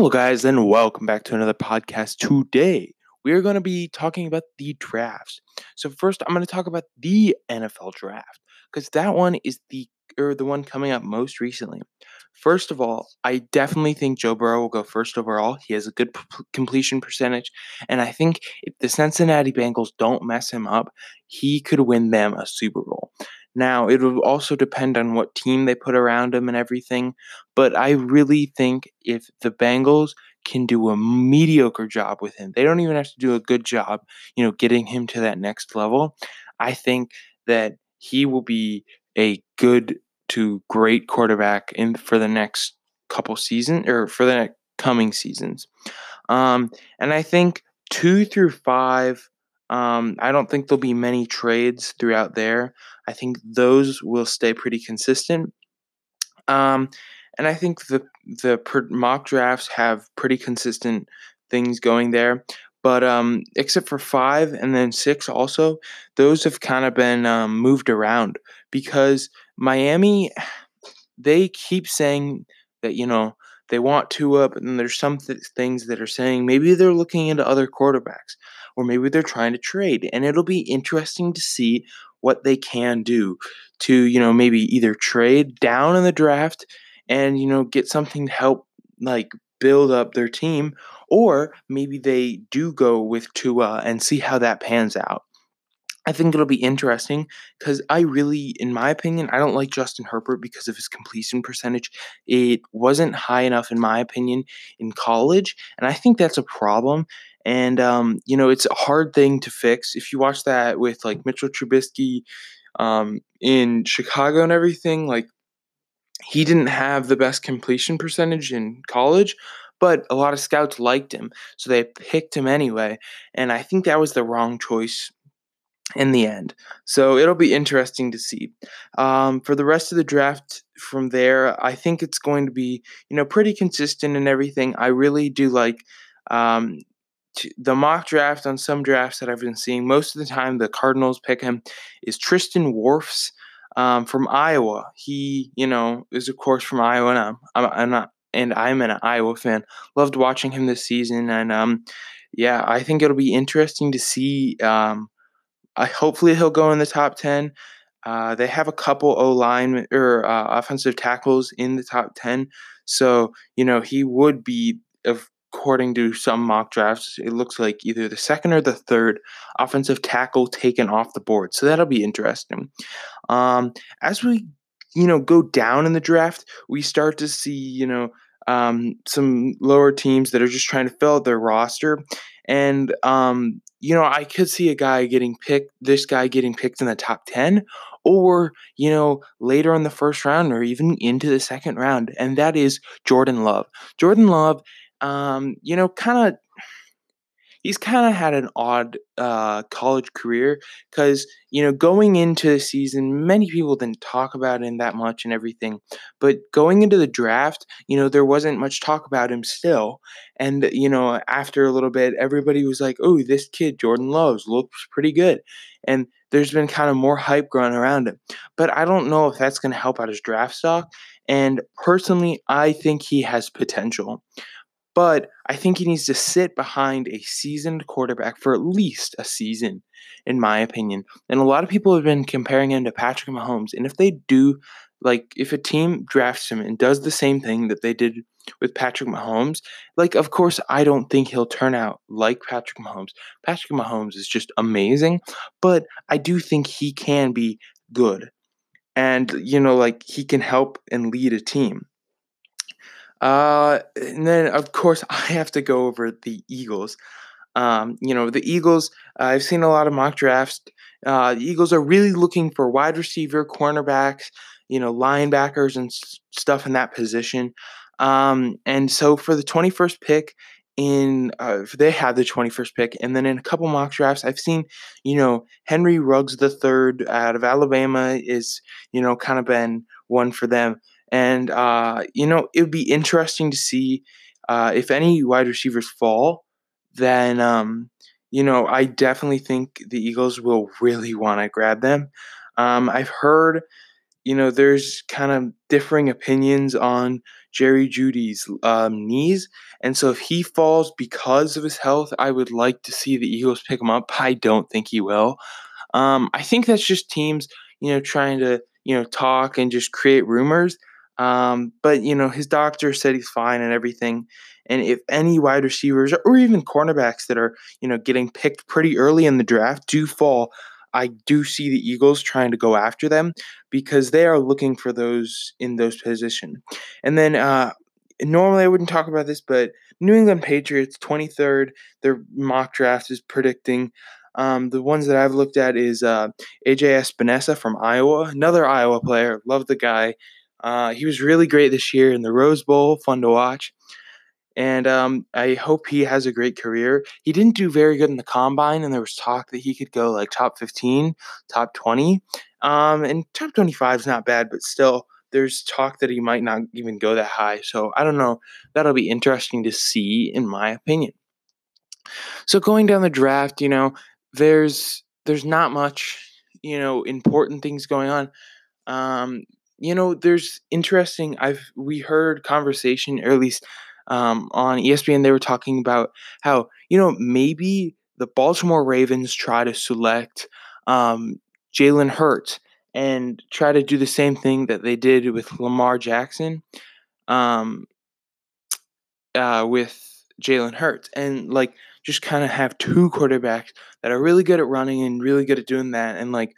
Hello, guys, and welcome back to another podcast. Today, we are going to be talking about the drafts. So, first, I'm going to talk about the NFL draft because that one is the or the one coming up most recently. First of all, I definitely think Joe Burrow will go first overall. He has a good p- completion percentage, and I think if the Cincinnati Bengals don't mess him up, he could win them a Super Bowl. Now, it will also depend on what team they put around him and everything, but I really think if the Bengals can do a mediocre job with him, they don't even have to do a good job, you know, getting him to that next level. I think that he will be a good to great quarterback in for the next couple seasons or for the coming seasons. Um, and I think two through five, um, I don't think there'll be many trades throughout there. I think those will stay pretty consistent. Um, and I think the the per- mock drafts have pretty consistent things going there. But um, except for five and then six, also those have kind of been um, moved around because Miami, they keep saying that you know they want to up, and there's some th- things that are saying maybe they're looking into other quarterbacks, or maybe they're trying to trade, and it'll be interesting to see what they can do to you know maybe either trade down in the draft and you know get something to help like build up their team, or maybe they do go with Tua and see how that pans out. I think it'll be interesting because I really, in my opinion, I don't like Justin Herbert because of his completion percentage. It wasn't high enough, in my opinion, in college, and I think that's a problem. And um, you know, it's a hard thing to fix. If you watch that with like Mitchell Trubisky um, in Chicago and everything, like he didn't have the best completion percentage in college, but a lot of scouts liked him, so they picked him anyway. And I think that was the wrong choice in the end. So it'll be interesting to see. Um, for the rest of the draft from there, I think it's going to be, you know, pretty consistent and everything. I really do like um, the mock draft on some drafts that I've been seeing. Most of the time, the Cardinals pick him is Tristan Wirfs um, from Iowa. He, you know, is of course from Iowa, and I'm, I'm, not, and I'm an Iowa fan. Loved watching him this season, and um, yeah, I think it'll be interesting to see. Um, I hopefully he'll go in the top ten. Uh, they have a couple O line or uh, offensive tackles in the top ten, so you know he would be, according to some mock drafts, it looks like either the second or the third offensive tackle taken off the board. So that'll be interesting. Um, as we you know go down in the draft, we start to see you know um, some lower teams that are just trying to fill out their roster. And um, you know, I could see a guy getting picked, this guy getting picked in the top 10, or, you know, later in the first round or even into the second round. And that is Jordan Love. Jordan Love, um, you know, kind of he's kind of had an odd uh, college career because you know going into the season many people didn't talk about him that much and everything but going into the draft you know there wasn't much talk about him still and you know after a little bit everybody was like oh this kid jordan loves looks pretty good and there's been kind of more hype growing around him but i don't know if that's going to help out his draft stock and personally i think he has potential but I think he needs to sit behind a seasoned quarterback for at least a season, in my opinion. And a lot of people have been comparing him to Patrick Mahomes. And if they do, like, if a team drafts him and does the same thing that they did with Patrick Mahomes, like, of course, I don't think he'll turn out like Patrick Mahomes. Patrick Mahomes is just amazing, but I do think he can be good. And, you know, like, he can help and lead a team. Uh, and then of course I have to go over the Eagles. Um, you know the Eagles. Uh, I've seen a lot of mock drafts. Uh, the Eagles are really looking for wide receiver, cornerbacks, you know, linebackers and s- stuff in that position. Um, and so for the 21st pick in, uh, they have the 21st pick, and then in a couple mock drafts, I've seen, you know, Henry Ruggs the third out of Alabama is, you know, kind of been one for them. And, uh, you know, it would be interesting to see uh, if any wide receivers fall, then, um, you know, I definitely think the Eagles will really want to grab them. Um, I've heard, you know, there's kind of differing opinions on Jerry Jeudy's um, knees, And so if he falls because of his health, I would like to see the Eagles pick him up. I don't think he will. Um, I think that's just teams, you know, trying to, you know, talk and just create rumors. Um, but you know, his doctor said he's fine and everything. And if any wide receivers or even cornerbacks that are, you know, getting picked pretty early in the draft do fall, I do see the Eagles trying to go after them because they are looking for those in those position. And then uh, normally I wouldn't talk about this, but New England Patriots 23rd, their mock draft is predicting. Um, the ones that I've looked at is uh, AJ Epenesa from Iowa, another Iowa player. Love the guy. Uh, he was really great this year in the Rose Bowl, fun to watch. And um, I hope he has a great career. He didn't do very good in the combine, and there was talk that he could go like top 15, top 20. Um, and top 25 is not bad, but still, there's talk that he might not even go that high. So I don't know. That'll be interesting to see, in my opinion. So going down the draft, you know, there's there's not much, you know, important things going on. Um, you know, there's interesting. I've we heard conversation, or at least um, on ESPN, they were talking about how you know maybe the Baltimore Ravens try to select um, Jalen Hurts and try to do the same thing that they did with Lamar Jackson, um, uh, with Jalen Hurts, and like just kind of have two quarterbacks that are really good at running and really good at doing that, and like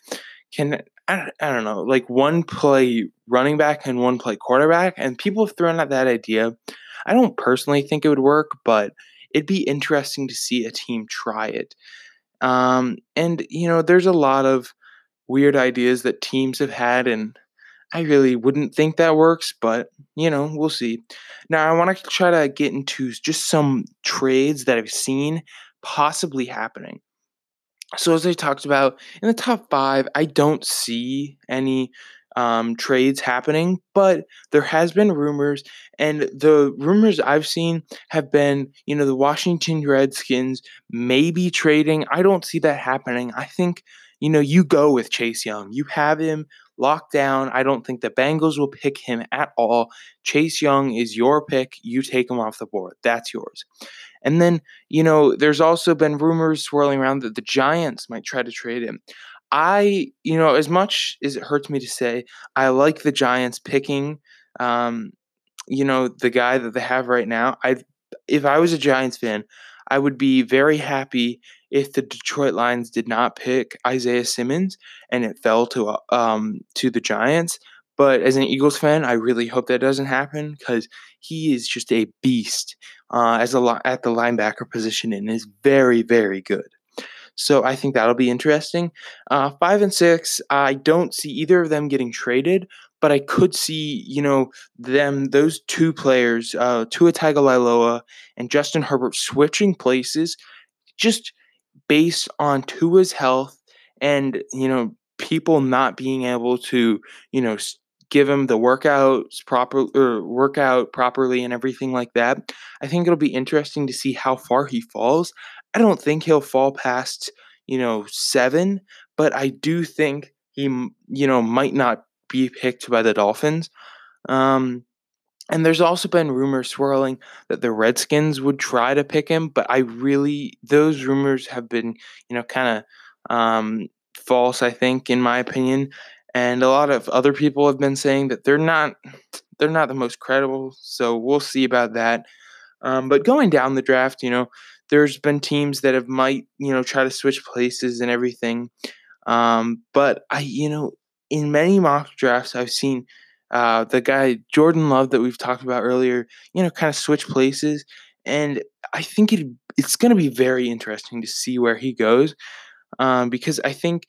can I, I don't know, like one play running back and one play quarterback, and people have thrown out that idea. I don't personally think it would work, but it'd be interesting to see a team try it. Um, and you know, there's a lot of weird ideas that teams have had, and I really wouldn't think that works, but you know, we'll see. Now, I want to try to get into just some trades that I've seen possibly happening. So, as I talked about in the top five, I don't see any um, trades happening, but there has been rumors, and the rumors I've seen have been, you know, the Washington Redskins maybe trading. I don't see that happening. I think, you know, you go with Chase Young. You have him locked down. I don't think the Bengals will pick him at all. Chase Young is your pick. You take him off the board. That's yours. And then, you know, there's also been rumors swirling around that the Giants might try to trade him. I, you know, as much as it hurts me to say, I like the Giants picking, um, you know, the guy that they have right now. I, if I was a Giants fan, I would be very happy if the Detroit Lions did not pick Isaiah Simmons and it fell to uh, um to the Giants. But as an Eagles fan, I really hope that doesn't happen because he is just a beast uh, as a at the linebacker position and is very very good. So I think that'll be interesting. Uh, five and six, I don't see either of them getting traded, but I could see, you know, them those two players, uh, Tua Tagovailoa and Justin Herbert, switching places, just based on Tua's health and you know people not being able to, you know, give him the workouts proper or workout properly and everything like that. I think it'll be interesting to see how far he falls. I don't think he'll fall past, you know, seven, but I do think he, you know, might not be picked by the Dolphins. Um, and there's also been rumors swirling that the Redskins would try to pick him, but I really, those rumors have been, you know, kind of um, false, I think, in my opinion. And a lot of other people have been saying that they're not, they're not the most credible. So we'll see about that. Um, but going down the draft, you know, there's been teams that have might you know try to switch places and everything um, but i you know in many mock drafts i've seen uh, the guy jordan love that we've talked about earlier you know kind of switch places and i think it, it's going to be very interesting to see where he goes um, because i think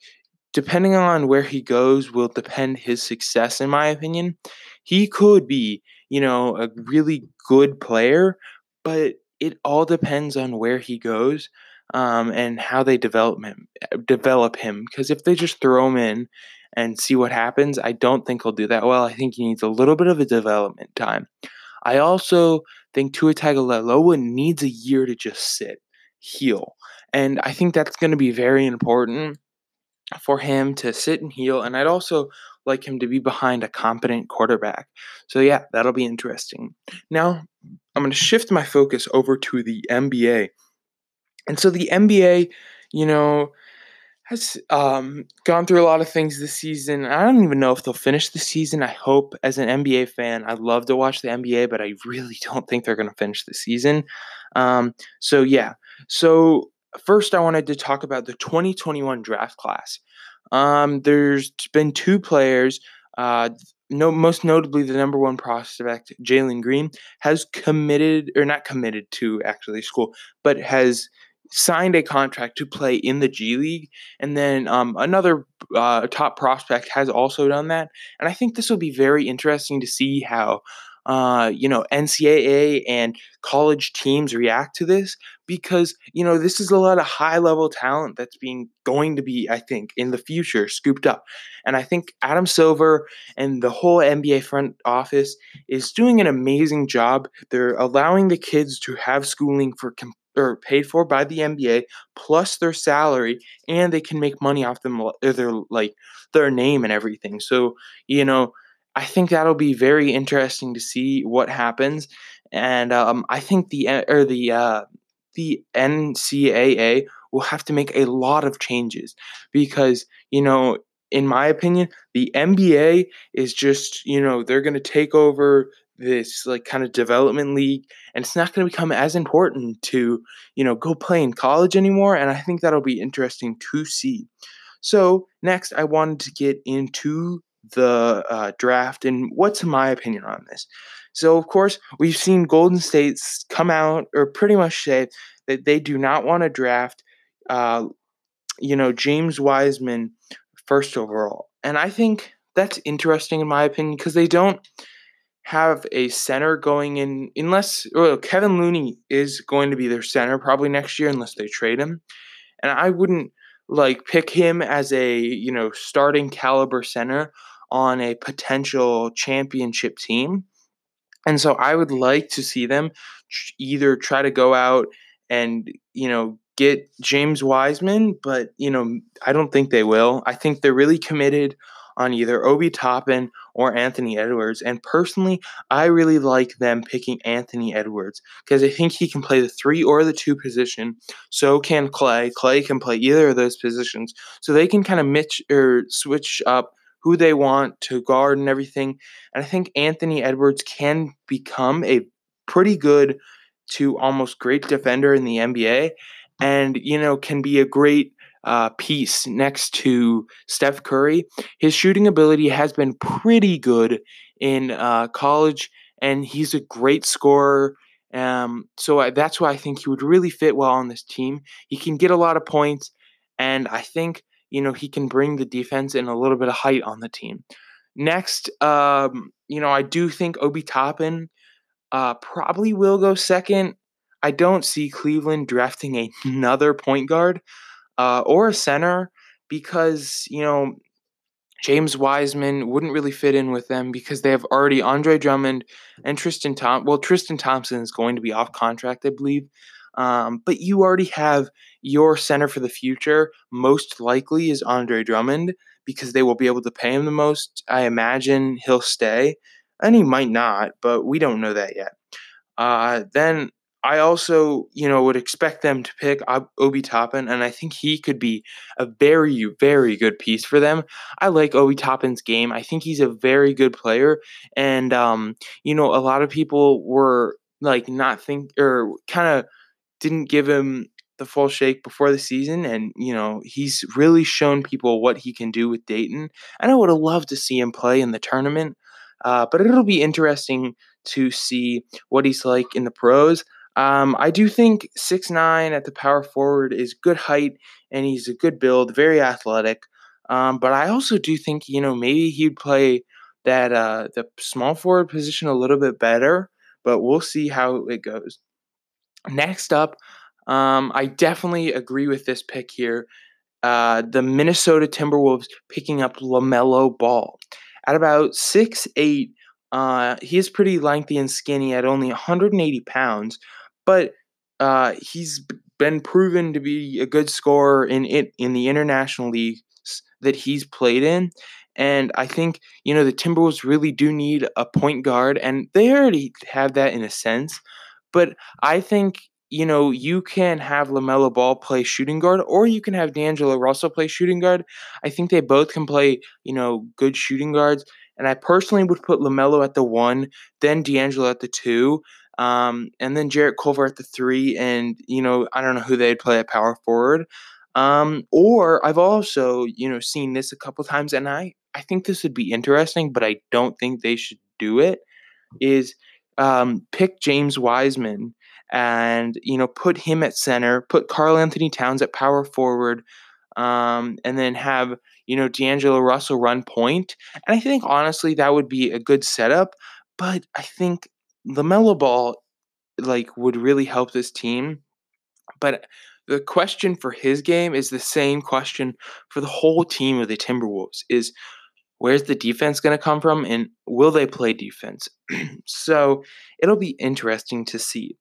depending on where he goes will depend his success in my opinion he could be you know a really good player but it all depends on where he goes um, and how they develop him. Develop him because if they just throw him in and see what happens, I don't think he'll do that well. I think he needs a little bit of a development time. I also think Tua Tagovailoa needs a year to just sit, heal, and I think that's going to be very important for him to sit and heal. And I'd also like him to be behind a competent quarterback. So, yeah, that'll be interesting. Now, I'm going to shift my focus over to the NBA. And so, the NBA, you know, has um, gone through a lot of things this season. I don't even know if they'll finish the season. I hope, as an NBA fan, I love to watch the NBA, but I really don't think they're going to finish the season. Um, so, yeah. So, first, I wanted to talk about the 2021 draft class. Um, there's been two players. Uh, no, most notably, the number one prospect, Jalen Green, has committed or not committed to actually school, but has signed a contract to play in the G League, and then um, another uh, top prospect has also done that. And I think this will be very interesting to see how uh, you know, NCAA and college teams react to this because, you know, this is a lot of high level talent that's being going to be, I think, in the future scooped up. And I think Adam Silver and the whole NBA front office is doing an amazing job. They're allowing the kids to have schooling for com- or paid for by the NBA plus their salary and they can make money off them their like their name and everything. So, you know, I think that'll be very interesting to see what happens, and um, I think the or the uh, the NCAA will have to make a lot of changes because you know, in my opinion, the NBA is just you know they're going to take over this like kind of development league and it's not going to become as important to you know go play in college anymore and i think that'll be interesting to see. So next i wanted to get into the uh, draft and what's my opinion on this. So, of course, we've seen Golden State's come out or pretty much say that they do not want to draft, uh, you know, James Wiseman first overall. And I think that's interesting in my opinion because they don't have a center going in unless well, Kevin Looney is going to be their center probably next year unless they trade him. And I wouldn't like pick him as a, you know, starting caliber center on a potential championship team. And so I would like to see them either try to go out and, you know, get James Wiseman, but, you know, I don't think they will. I think they're really committed on either Obi Toppin or Anthony Edwards. And personally, I really like them picking Anthony Edwards because I think he can play the three or the two position. So can Klay. Klay can play either of those positions. So they can kind of mitch or switch up who they want to guard and everything. And I think Anthony Edwards can become a pretty good to almost great defender in the NBA and, you know, can be a great uh, piece next to Steph Curry. His shooting ability has been pretty good in uh, college, and he's a great scorer. Um, so I, that's why I think he would really fit well on this team. He can get a lot of points, and I think you know, he can bring the defense and a little bit of height on the team. Next, um, you know, I do think Obi Toppin uh, probably will go second. I don't see Cleveland drafting another point guard uh, or a center because, you know, James Wiseman wouldn't really fit in with them because they have already Andre Drummond and Tristan Tom. Well, Tristan Thompson is going to be off contract, I believe. Um, but you already have your center for the future, most likely, is Andre Drummond because they will be able to pay him the most. I imagine he'll stay, and he might not, but we don't know that yet. Uh, then I also, you know, would expect them to pick Obi Toppin, and I think he could be a very, very good piece for them. I like Obi Toppin's game. I think he's a very good player, and um, you know, a lot of people were like not think or kind of didn't give him the full shake before the season and you know he's really shown people what he can do with dayton and i would have loved to see him play in the tournament uh, but it'll be interesting to see what he's like in the pros. Um, i do think six nine at the power forward is good height and he's a good build very athletic um, but i also do think you know maybe he'd play that uh, the small forward position a little bit better but we'll see how it goes Next up, um, I definitely agree with this pick here. Uh, the Minnesota Timberwolves picking up LaMelo Ball. At about six eight, uh, he is pretty lengthy and skinny at only 180 pounds, but uh, he's been proven to be a good scorer in it in the international leagues that he's played in. And I think, you know, the Timberwolves really do need a point guard, and they already have that in a sense. But I think, you know, you can have LaMelo Ball play shooting guard, or you can have D'Angelo Russell play shooting guard. I think they both can play, you know, good shooting guards. And I personally would put LaMelo at the one, then D'Angelo at the two, um, and then Jarrett Culver at the three. And, you know, I don't know who they'd play at power forward. Um, or I've also, you know, seen this a couple times, and I, I think this would be interesting, but I don't think they should do it. Is um, pick James Wiseman and you know put him at center, put Karl-Anthony Towns at power forward, um, and then have you know D'Angelo Russell run point. And I think honestly that would be a good setup. But I think LaMelo Ball like would really help this team. But the question for his game is the same question for the whole team of the Timberwolves is where's the defense going to come from and will they play defense? so it'll be interesting to see.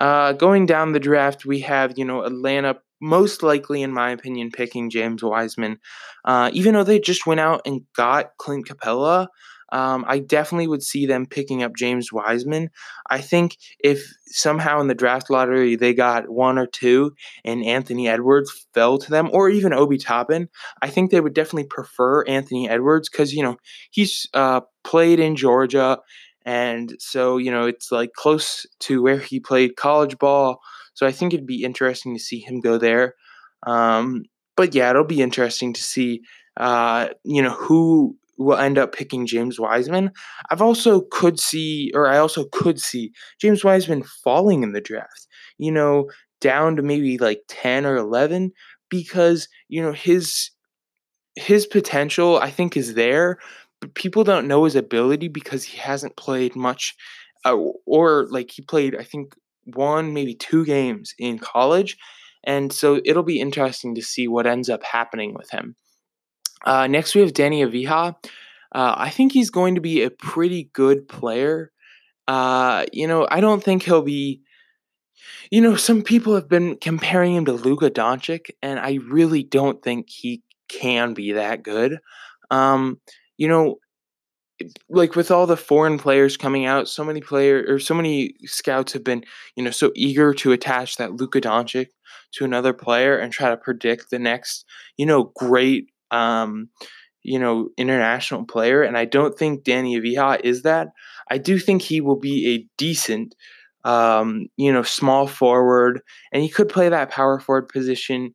Uh, going down the draft, we have, you know, Atlanta most likely, in my opinion, picking James Wiseman. Uh, even though they just went out and got Clint Capela, um, I definitely would see them picking up James Wiseman. I think if somehow in the draft lottery they got one or two and Anthony Edwards fell to them, or even Obi Toppin, I think they would definitely prefer Anthony Edwards because, you know, he's uh, played in Georgia. And so, you know, it's like close to where he played college ball. So I think it'd be interesting to see him go there. Um, but yeah, it'll be interesting to see, uh, you know, who will end up picking James Wiseman. I've also could see, or I also could see James Wiseman falling in the draft, you know, down to maybe like 10 or 11 because, you know, his his potential I think is there, but people don't know his ability because he hasn't played much uh, or like he played I think one maybe two games in college and so it'll be interesting to see what ends up happening with him. Uh, next, we have Danny Avdija. Uh, I think he's going to be a pretty good player. Uh, you know, I don't think he'll be. You know, some people have been comparing him to Luka Doncic, and I really don't think he can be that good. Um, you know, like with all the foreign players coming out, so many players or so many scouts have been, you know, so eager to attach that Luka Doncic to another player and try to predict the next, you know, great um, you know, international player. And I don't think Danny Avdija is that. I do think he will be a decent, um, you know, small forward, and he could play that power forward position.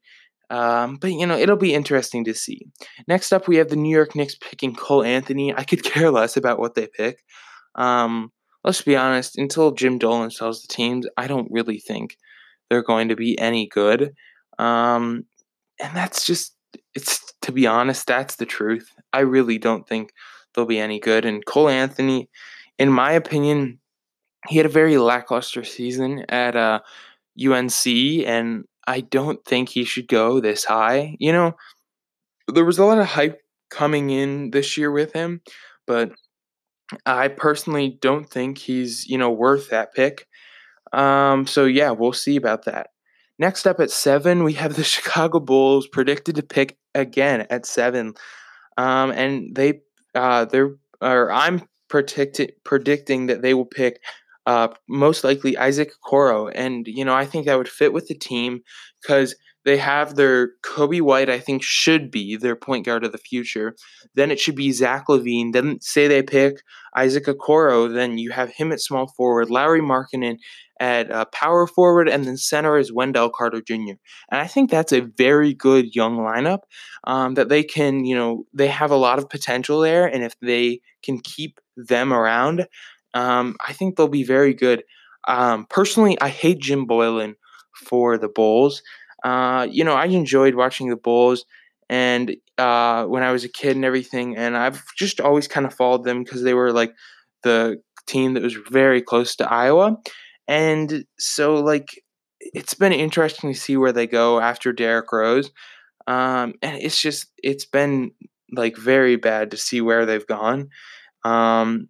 Um, but you know, it'll be interesting to see. Next up, we have the New York Knicks picking Cole Anthony. I could care less about what they pick. Um, let's be honest. Until Jim Dolan sells the teams, I don't really think they're going to be any good. Um, and that's just it's to be honest, that's the truth. I really don't think they'll be any good. And Cole Anthony, in my opinion, he had a very lackluster season at uh, UNC, and I don't think he should go this high. You know, there was a lot of hype coming in this year with him, but I personally don't think he's, you know, worth that pick. Um, so yeah, we'll see about that. Next up at seven, we have the Chicago Bulls predicted to pick again at seven, um, and they uh, they're or I'm predicting predicting that they will pick uh, most likely Isaac Okoro, and you know I think that would fit with the team because they have their Coby White. I think should be their point guard of the future. Then it should be Zach LaVine. Then say they pick Isaac Okoro, then you have him at small forward, Lauri Markkanen at uh, power forward, and then center is Wendell Carter Jr. And I think that's a very good young lineup um, that they can, you know, they have a lot of potential there. And if they can keep them around, um, I think they'll be very good. Um, personally, I hate Jim Boylen for the Bulls. Uh, you know, I enjoyed watching the Bulls and uh, when I was a kid and everything, and I've just always kind of followed them because they were like the team that was very close to Iowa. And so, like, it's been interesting to see where they go after Derrick Rose. Um, and it's just, it's been like very bad to see where they've gone. Um,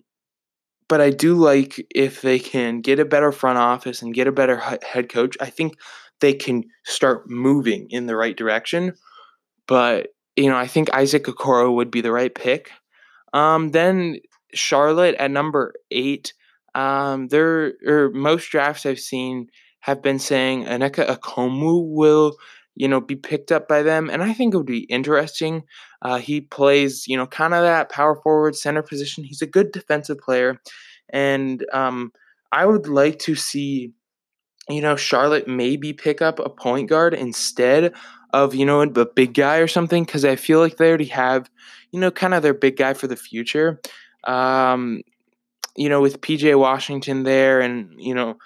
but I do like if they can get a better front office and get a better head coach. I think they can start moving in the right direction. But you know, I think Isaac Okoro would be the right pick. Um, then Charlotte at number eight. Um, there or most drafts I've seen have been saying Onyeka Okongwu will, you know, be picked up by them, and I think it would be interesting. Uh, he plays, you know, kind of that power forward center position. He's a good defensive player, and um, I would like to see, you know, Charlotte maybe pick up a point guard instead of you know a big guy or something because I feel like they already have, you know, kind of their big guy for the future. Um, you know, with PJ Washington there, and you know,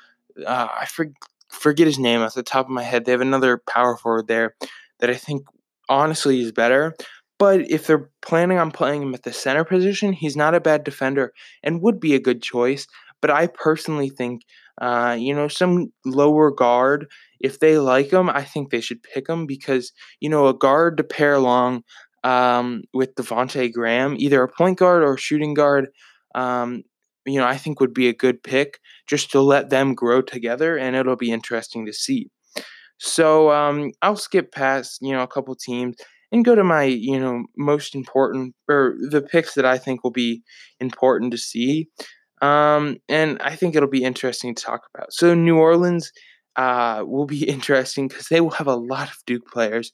uh, I for, forget his name off the top of my head. They have another power forward there that I think honestly is better. But if they're planning on playing him at the center position, he's not a bad defender and would be a good choice. But I personally think, uh, you know, some lower guard, if they like him, I think they should pick him because, you know, a guard to pair along um, with Devonte Graham, either a point guard or a shooting guard, um, you know, I think would be a good pick just to let them grow together, and it'll be interesting to see. So um, I'll skip past you know a couple teams and go to my you know most important or the picks that I think will be important to see. Um, and I think it'll be interesting to talk about. So New Orleans uh, will be interesting because they will have a lot of Duke players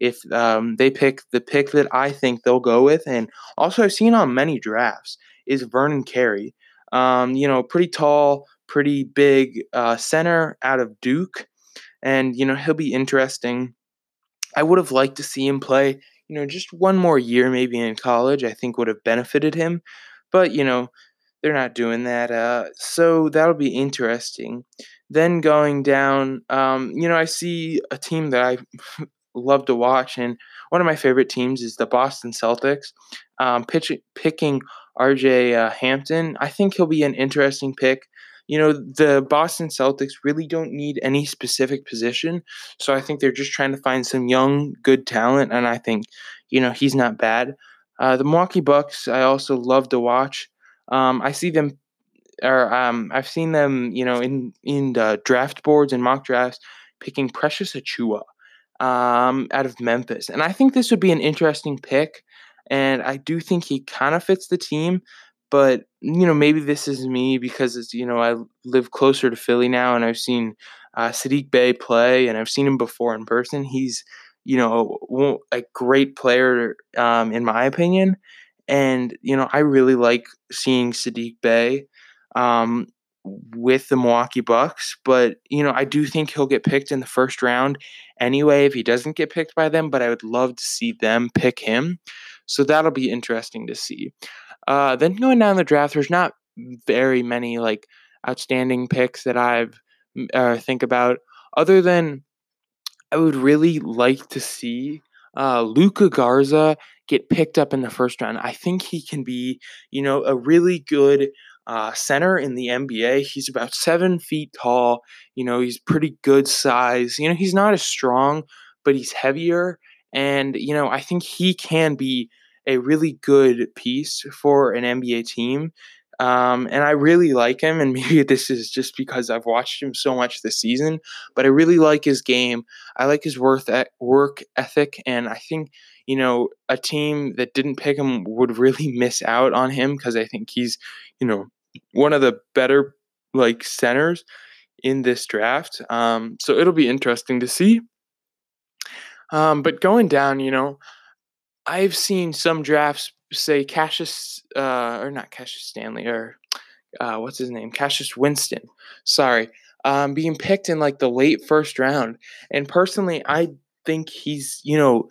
if um, they pick the pick that I think they'll go with. And also, I've seen on many drafts is Vernon Carey. Um, you know, pretty tall, pretty big uh, center out of Duke, and you know he'll be interesting. I would have liked to see him play, you know, just one more year maybe in college. I think would have benefited him, but you know they're not doing that. Uh, so that'll be interesting. Then going down, um, you know, I see a team that I love to watch, and one of my favorite teams is the Boston Celtics. Um, pitch, picking RJ uh, Hampton, I think he'll be an interesting pick. You know, the Boston Celtics really don't need any specific position, so I think they're just trying to find some young, good talent, and I think, you know, he's not bad. Uh, the Milwaukee Bucks, I also love to watch. Um, I see them, or um, I've seen them, you know, in in the draft boards and mock drafts, picking Precious Achiuwa um, out of Memphis, and I think this would be an interesting pick. And I do think he kind of fits the team, but you know, maybe this is me because it's you know I live closer to Philly now, and I've seen uh, Saddiq Bey play, and I've seen him before in person. He's you know a great player um, in my opinion, and you know I really like seeing Saddiq Bey. Um, with the Milwaukee Bucks, but you know, I do think he'll get picked in the first round anyway if he doesn't get picked by them, but I would love to see them pick him. So that'll be interesting to see. Uh, then going down the draft, there's not very many like outstanding picks that I've uh, think about other than I would really like to see uh, Luka Garza get picked up in the first round. I think he can be, you know, a really good uh, center in the NBA. He's about seven feet tall. You know, he's pretty good size. You know, he's not as strong, but he's heavier. And, you know, I think he can be a really good piece for an NBA team. Um, and I really like him, and maybe this is just because I've watched him so much this season, but I really like his game. I like his worth work ethic, and I think you know a team that didn't pick him would really miss out on him because I think he's you know one of the better like centers in this draft. Um, so it'll be interesting to see. Um, but going down, you know, I've seen some drafts say Cassius, uh, or not Cassius Stanley, or uh, what's his name? Cassius Winston. Sorry. Um, being picked in like the late first round. And personally, I think he's, you know,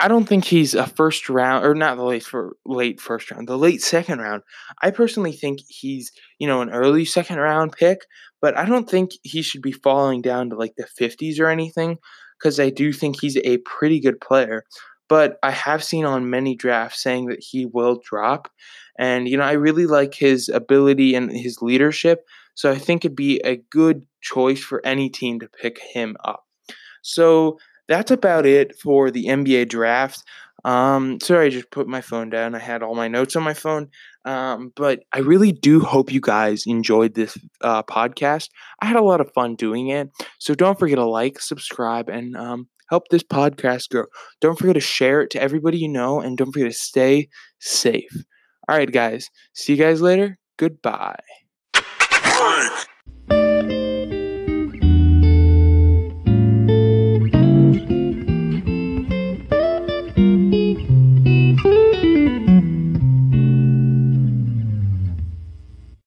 I don't think he's a first round or not the late for late first round, the late second round. I personally think he's, you know, an early second round pick, but I don't think he should be falling down to like the 50s or anything because I do think he's a pretty good player. But I have seen on many drafts saying that he will drop. And, you know, I really like his ability and his leadership. So I think it'd be a good choice for any team to pick him up. So that's about it for the NBA draft. Um, sorry, I just put my phone down. I had all my notes on my phone. Um, but I really do hope you guys enjoyed this uh, podcast. I had a lot of fun doing it. So don't forget to like, subscribe, and um, help this podcast grow. Don't forget to share it to everybody you know, and don't forget to stay safe. All right, guys. See you guys later. Goodbye.